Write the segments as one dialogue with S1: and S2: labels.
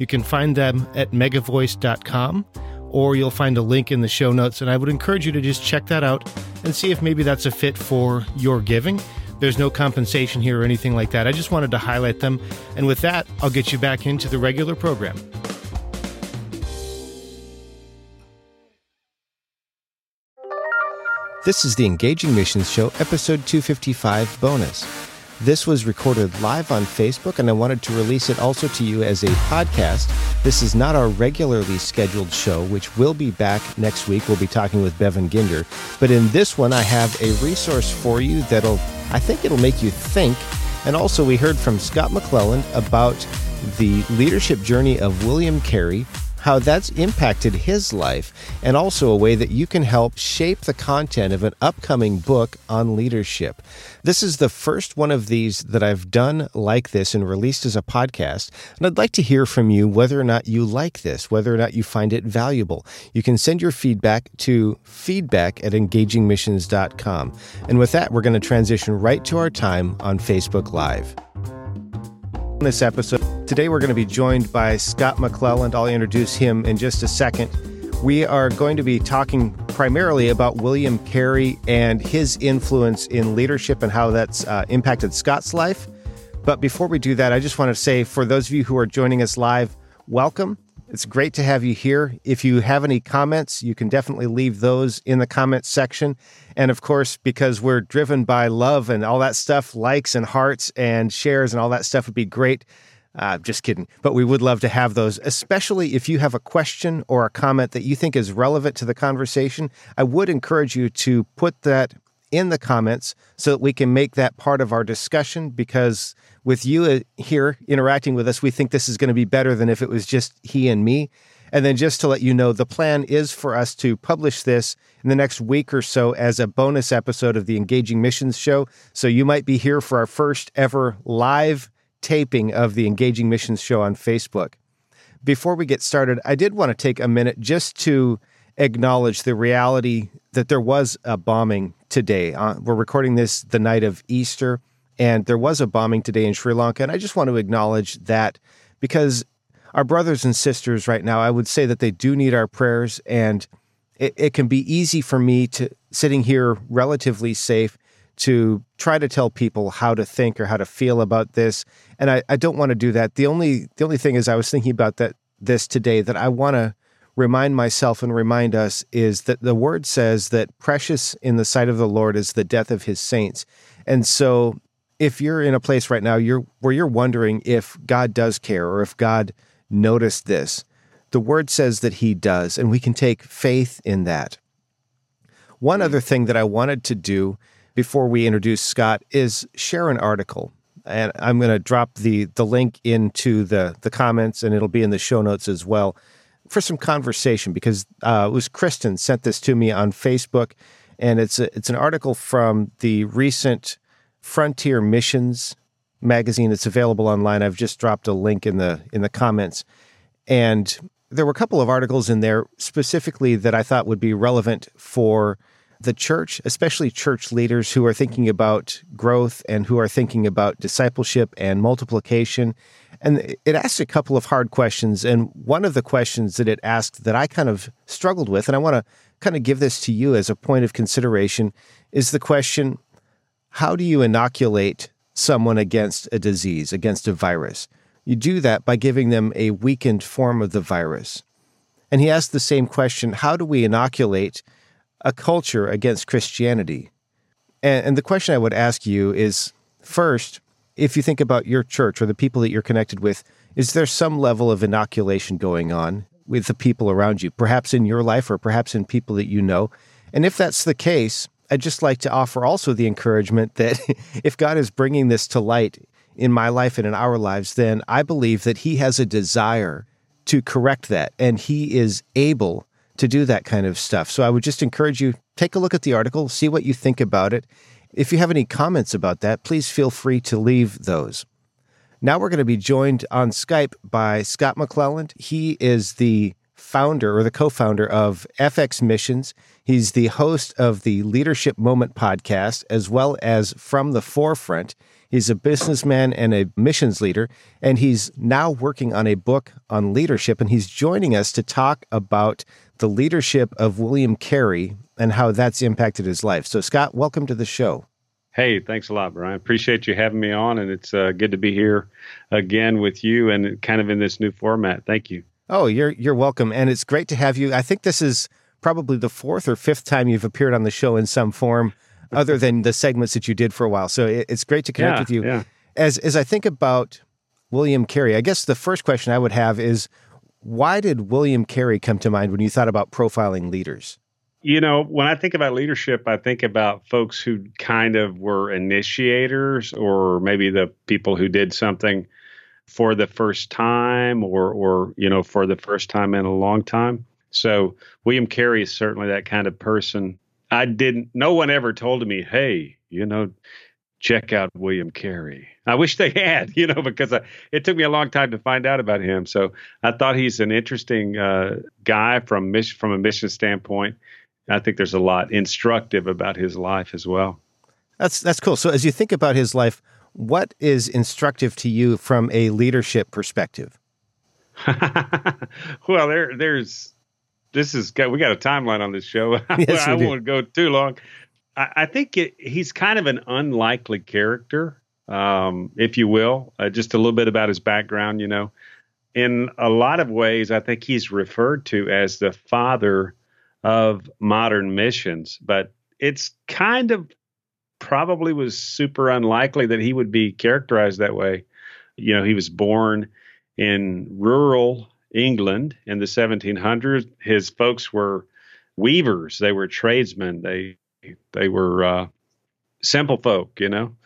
S1: You can find them at megavoice.com or you'll find a link in the show notes. And I would encourage you to just check that out and see if maybe that's a fit for your giving. There's no compensation here or anything like that. I just wanted to highlight them. And with that, I'll get you back into the regular program. This is the Engaging Missions Show, episode 255 bonus. This was recorded live on Facebook, and I wanted to release it also to you as a podcast. This is not our regularly scheduled show, which will be back next week. We'll be talking with Bevan Ginder. But in this one, I have a resource for you that'll, I think it'll make you think. And also, we heard from Scott McClelland about the leadership journey of William Carey how that's impacted his life, and also a way that you can help shape the content of an upcoming book on leadership. This is the first one of these that I've done like this and released as a podcast, and I'd like to hear from you whether or not you like this, whether or not you find it valuable. You can send your feedback to feedback at engagingmissions.com. And with that, we're going to transition right to our time on Facebook Live. In this episode, Today we're going to be joined by Scott McClelland. I'll introduce him in just a second. We are going to be talking primarily about William Carey and his influence in leadership and how that's uh, impacted Scott's life. But before we do that, I just want to say for those of you who are joining us live, welcome. It's great to have you here. If you have any comments, you can definitely leave those in the comments section. And of course, because we're driven by love and all that stuff, likes and hearts and shares and all that stuff would be great uh, just kidding. But we would love to have those, especially if you have a question or a comment that you think is relevant to the conversation. I would encourage you to put that in the comments so that we can make that part of our discussion because with you uh, here interacting with us, we think this is going to be better than if it was just he and me. And then just to let you know, the plan is for us to publish this in the next week or so as a bonus episode of the Engaging Missions Show. So you might be here for our first ever live taping of the Engaging Missions show on Facebook. Before we get started, I did want to take a minute just to acknowledge the reality that there was a bombing today. Uh, we're recording this the night of Easter, and there was a bombing today in Sri Lanka. And I just want to acknowledge that because our brothers and sisters right now, I would say that they do need our prayers. And it, it can be easy for me to sitting here relatively safe to try to tell people how to think or how to feel about this. And I, I don't want to do that. The only the only thing is I was thinking about that this today that I want to remind myself and remind us is that the word says that precious in the sight of the Lord is the death of his saints. And so if you're in a place right now you're where you're wondering if God does care or if God noticed this, the word says that he does, and we can take faith in that. One other thing that I wanted to do before we introduce Scott is share an article. And I'm going to drop the, the link into the, the comments and it'll be in the show notes as well for some conversation because uh, it was Kristen sent this to me on Facebook. And it's, a, it's an article from the recent Frontier Missions magazine. It's available online. I've just dropped a link in the in the comments. And there were a couple of articles in there specifically that I thought would be relevant for the church, especially church leaders who are thinking about growth and who are thinking about discipleship and multiplication. And it asked a couple of hard questions. And one of the questions that it asked that I kind of struggled with, and I want to kind of give this to you as a point of consideration, is the question how do you inoculate someone against a disease, against a virus? You do that by giving them a weakened form of the virus. And he asked the same question how do we inoculate a culture against Christianity. And, and the question I would ask you is first, if you think about your church or the people that you're connected with, is there some level of inoculation going on with the people around you, perhaps in your life or perhaps in people that you know? And if that's the case, I'd just like to offer also the encouragement that if God is bringing this to light in my life and in our lives, then I believe that He has a desire to correct that. And he is able to do that kind of stuff. So I would just encourage you take a look at the article, see what you think about it. If you have any comments about that, please feel free to leave those. Now we're going to be joined on Skype by Scott McClelland. He is the founder or the co founder of FX Missions. He's the host of the Leadership Moment podcast, as well as From the Forefront. He's a businessman and a missions leader, and he's now working on a book on leadership. And he's joining us to talk about the leadership of William Carey and how that's impacted his life. So, Scott, welcome to the show.
S2: Hey, thanks a lot, Brian. Appreciate you having me on, and it's uh, good to be here again with you and kind of in this new format. Thank you.
S1: Oh, you're you're welcome, and it's great to have you. I think this is probably the fourth or fifth time you've appeared on the show in some form, other than the segments that you did for a while. So it, it's great to connect
S2: yeah,
S1: with you.
S2: Yeah.
S1: As as I think about William Carey, I guess the first question I would have is, why did William Carey come to mind when you thought about profiling leaders?
S2: You know, when I think about leadership, I think about folks who kind of were initiators or maybe the people who did something for the first time or or you know for the first time in a long time. So William Carey is certainly that kind of person. I didn't no one ever told me, "Hey, you know, check out William Carey." I wish they had, you know, because I, it took me a long time to find out about him. So I thought he's an interesting uh, guy from mission, from a mission standpoint I think there's a lot instructive about his life as well.
S1: That's that's cool. So as you think about his life, what is instructive to you from a leadership perspective?
S2: well, there there's this is we got a timeline on this show.
S1: Yes,
S2: I
S1: do.
S2: won't go too long. I, I think it, he's kind of an unlikely character, um, if you will. Uh, just a little bit about his background, you know. In a lot of ways, I think he's referred to as the father of modern missions, but it's kind of probably was super unlikely that he would be characterized that way. You know, he was born in rural England in the 1700s. His folks were weavers; they were tradesmen. They they were uh, simple folk. You know,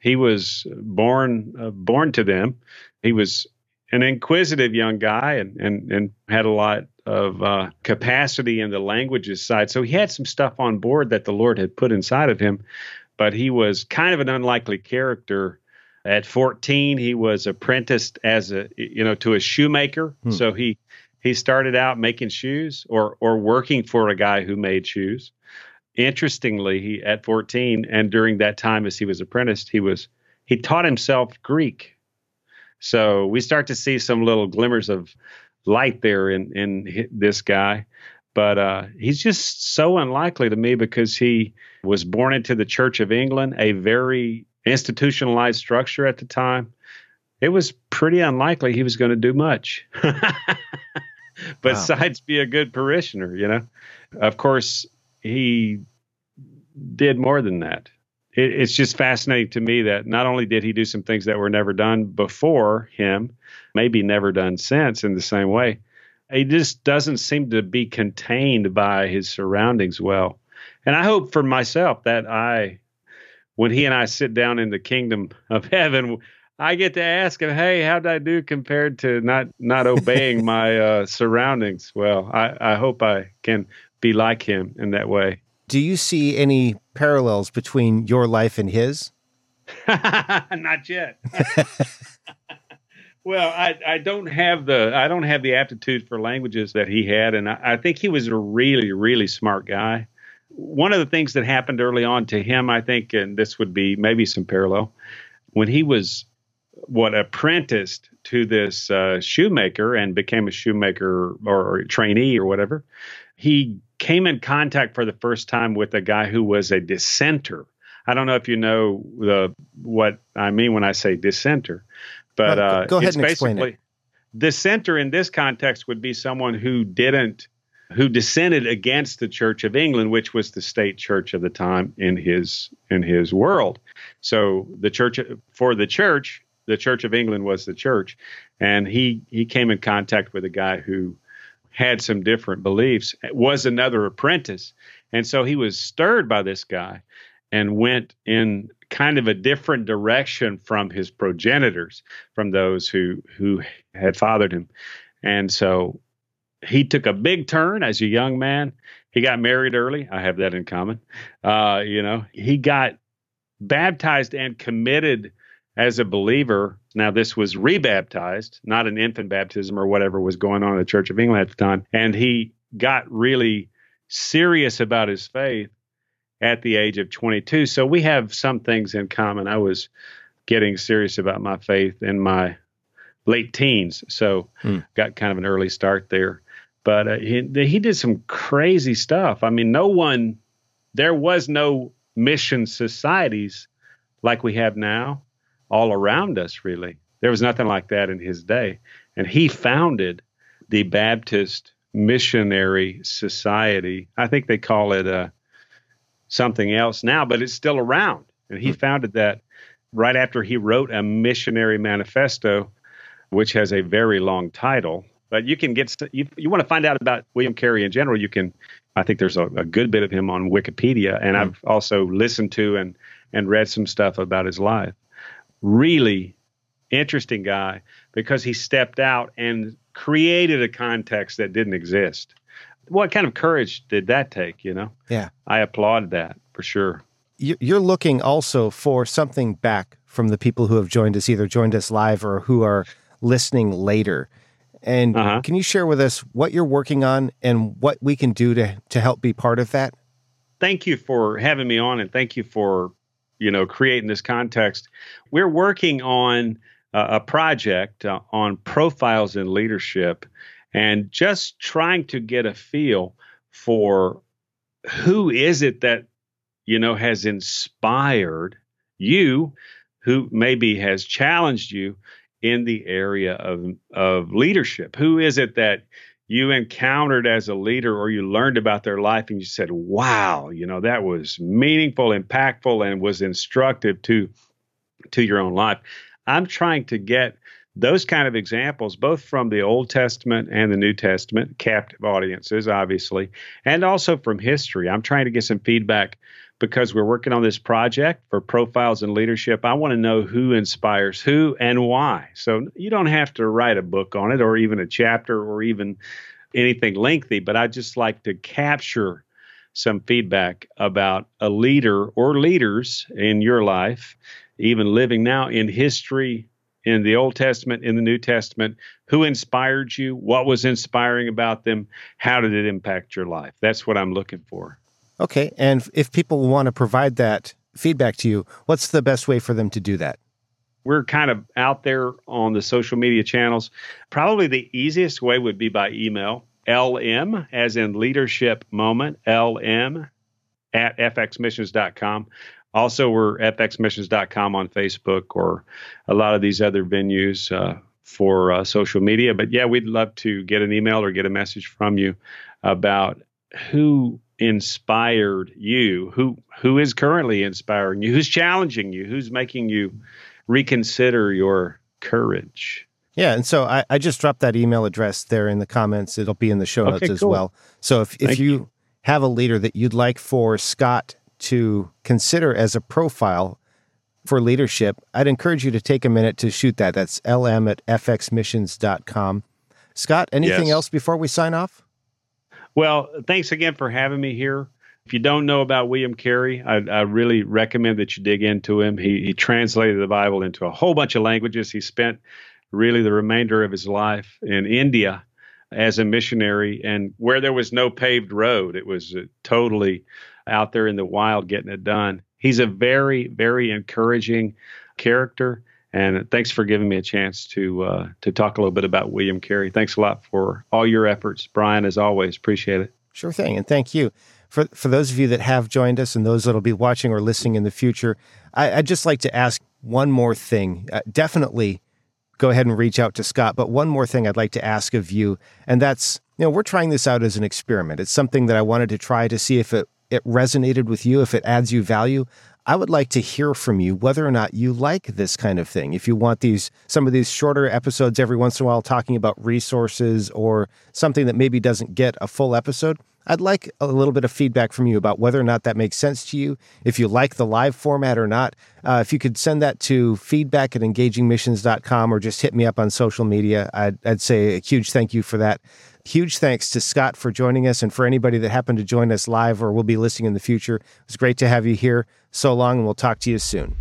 S2: he was born uh, born to them. He was an inquisitive young guy and and and had a lot of uh, capacity in the languages side. So he had some stuff on board that the Lord had put inside of him, but he was kind of an unlikely character. At 14, he was apprenticed as a you know to a shoemaker. Hmm. So he he started out making shoes or or working for a guy who made shoes. Interestingly, he at 14 and during that time as he was apprenticed, he was he taught himself Greek. So we start to see some little glimmers of light there in in this guy. But uh, he's just so unlikely to me because he was born into the Church of England, a very institutionalized structure at the time. It was pretty unlikely he was going to do much, besides wow. be a good parishioner. You know, of course he did more than that it, it's just fascinating to me that not only did he do some things that were never done before him, maybe never done since in the same way, he just doesn't seem to be contained by his surroundings well. And I hope for myself that I, when he and I sit down in the kingdom of heaven, I get to ask him, "Hey, how did I do compared to not not obeying my uh, surroundings?" Well, I, I hope I can be like him in that way.
S1: Do you see any parallels between your life and his?
S2: Not yet. well, I, I don't have the I don't have the aptitude for languages that he had, and I, I think he was a really really smart guy. One of the things that happened early on to him, I think, and this would be maybe some parallel, when he was what apprenticed to this uh, shoemaker and became a shoemaker or, or trainee or whatever, he came in contact for the first time with a guy who was a dissenter. I don't know if you know the what I mean when I say dissenter, but
S1: no, go, go
S2: uh,
S1: ahead and explain
S2: it. Dissenter in this context would be someone who didn't who dissented against the Church of England, which was the state church of the time in his in his world. So the church for the church, the Church of England was the church, and he he came in contact with a guy who had some different beliefs, was another apprentice. And so he was stirred by this guy and went in kind of a different direction from his progenitors, from those who, who had fathered him. And so he took a big turn as a young man. He got married early. I have that in common. Uh, you know, he got baptized and committed as a believer. Now, this was rebaptized, not an infant baptism or whatever was going on in the Church of England at the time. And he got really serious about his faith at the age of 22. So we have some things in common. I was getting serious about my faith in my late teens, so hmm. got kind of an early start there. But uh, he he did some crazy stuff. I mean, no one there was no mission societies like we have now all around us really. There was nothing like that in his day. And he founded the Baptist Missionary Society. I think they call it uh, something else now, but it's still around. And he hmm. founded that right after he wrote a missionary manifesto, which has a very long title. But you can get you, you want to find out about William Carey in general. You can, I think there's a, a good bit of him on Wikipedia, and mm-hmm. I've also listened to and and read some stuff about his life. Really interesting guy because he stepped out and created a context that didn't exist. What kind of courage did that take? You know?
S1: Yeah,
S2: I applaud that for sure
S1: you're looking also for something back from the people who have joined us, either joined us live or who are listening later. And uh-huh. can you share with us what you're working on and what we can do to to help be part of that?
S2: Thank you for having me on, and thank you for you know creating this context. We're working on uh, a project uh, on profiles in leadership, and just trying to get a feel for who is it that you know, has inspired you, who maybe has challenged you in the area of, of leadership? Who is it that you encountered as a leader or you learned about their life and you said, wow, you know, that was meaningful, impactful, and was instructive to, to your own life? I'm trying to get those kind of examples, both from the Old Testament and the New Testament, captive audiences, obviously, and also from history. I'm trying to get some feedback because we're working on this project for profiles in leadership. I want to know who inspires who and why. So you don't have to write a book on it or even a chapter or even anything lengthy, but I just like to capture some feedback about a leader or leaders in your life, even living now in history in the Old Testament, in the New Testament, who inspired you, what was inspiring about them, how did it impact your life? That's what I'm looking for.
S1: Okay. And if people want to provide that feedback to you, what's the best way for them to do that?
S2: We're kind of out there on the social media channels. Probably the easiest way would be by email lm, as in leadership moment, lm at fxmissions.com. Also, we're fxmissions.com on Facebook or a lot of these other venues uh, for uh, social media. But yeah, we'd love to get an email or get a message from you about who inspired you? Who who is currently inspiring you? Who's challenging you? Who's making you reconsider your courage?
S1: Yeah and so i, I just dropped that email address there in the comments. It'll be in the show notes okay, as cool. well. So if, if you, you. have a leader that you'd like for scott to consider as a profile for leadership i'd encourage you to take a minute to shoot that. That's lm at fxmissions.com scott anything yes. else before we sign off
S2: well, thanks again for having me here. If you don't know about William Carey, I, I really recommend that you dig into him. He, he translated the Bible into a whole bunch of languages. He spent really the remainder of his life in India as a missionary and where there was no paved road. It was uh, totally out there in the wild getting it done. He's a very, very encouraging character. And thanks for giving me a chance to uh, to talk a little bit about William Carey. Thanks a lot for all your efforts, Brian. As always, appreciate it.
S1: Sure thing, and thank you for for those of you that have joined us and those that'll be watching or listening in the future. I, would just like to ask one more thing. Uh, definitely, go ahead and reach out to Scott. But one more thing I'd like to ask of you, and that's you know we're trying this out as an experiment. It's something that I wanted to try to see if it it resonated with you, if it adds you value. I would like to hear from you whether or not you like this kind of thing. If you want these some of these shorter episodes every once in a while talking about resources or something that maybe doesn't get a full episode, I'd like a little bit of feedback from you about whether or not that makes sense to you, if you like the live format or not. Uh, if you could send that to feedback at engagingmissions.com or just hit me up on social media, I'd, I'd say a huge thank you for that. Huge thanks to Scott for joining us and for anybody that happened to join us live or will be listening in the future. It's great to have you here. So long, and we'll talk to you soon.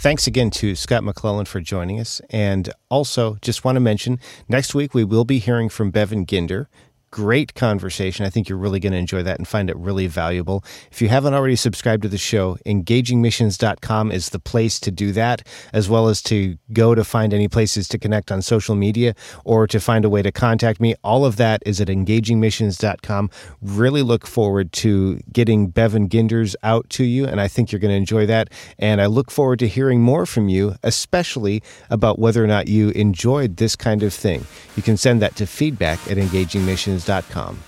S1: Thanks again to Scott McClelland for joining us. And also, just want to mention next week we will be hearing from Bevan Ginder great conversation. I think you're really going to enjoy that and find it really valuable. If you haven't already subscribed to the show, engagingmissions.com is the place to do that, as well as to go to find any places to connect on social media or to find a way to contact me. All of that is at engagingmissions.com. Really look forward to getting Bevan Ginders out to you, and I think you're going to enjoy that. And I look forward to hearing more from you, especially about whether or not you enjoyed this kind of thing. You can send that to feedback at engagingmissions.com. Productions.com.